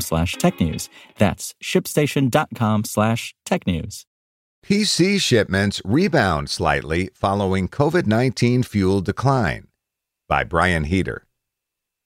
slash technews. That's shipstation.com slash technews. PC shipments rebound slightly following COVID 19 fueled decline. By Brian Heater.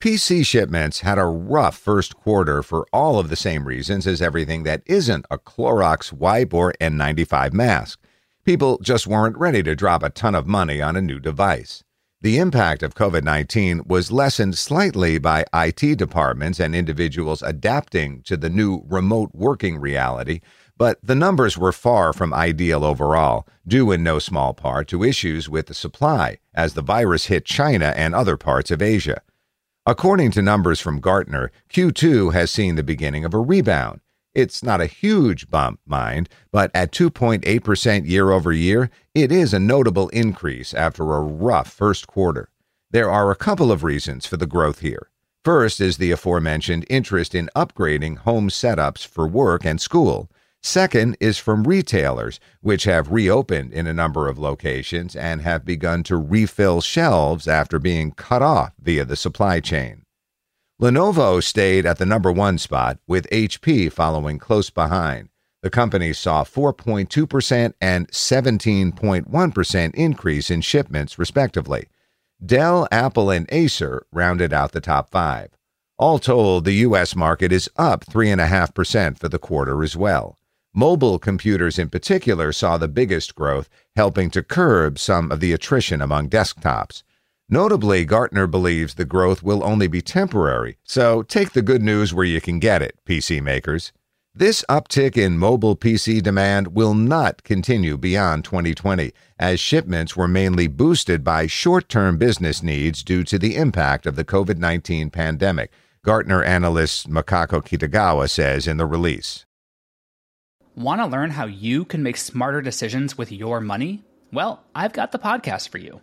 PC shipments had a rough first quarter for all of the same reasons as everything that isn't a Clorox wipe or N95 mask. People just weren't ready to drop a ton of money on a new device. The impact of COVID 19 was lessened slightly by IT departments and individuals adapting to the new remote working reality, but the numbers were far from ideal overall, due in no small part to issues with the supply as the virus hit China and other parts of Asia. According to numbers from Gartner, Q2 has seen the beginning of a rebound. It's not a huge bump, mind, but at 2.8% year over year, it is a notable increase after a rough first quarter. There are a couple of reasons for the growth here. First is the aforementioned interest in upgrading home setups for work and school. Second is from retailers, which have reopened in a number of locations and have begun to refill shelves after being cut off via the supply chain. Lenovo stayed at the number one spot, with HP following close behind. The company saw 4.2% and 17.1% increase in shipments, respectively. Dell, Apple, and Acer rounded out the top five. All told, the U.S. market is up 3.5% for the quarter as well. Mobile computers in particular saw the biggest growth, helping to curb some of the attrition among desktops. Notably, Gartner believes the growth will only be temporary, so take the good news where you can get it, PC makers. This uptick in mobile PC demand will not continue beyond 2020, as shipments were mainly boosted by short term business needs due to the impact of the COVID 19 pandemic, Gartner analyst Mikako Kitagawa says in the release. Want to learn how you can make smarter decisions with your money? Well, I've got the podcast for you.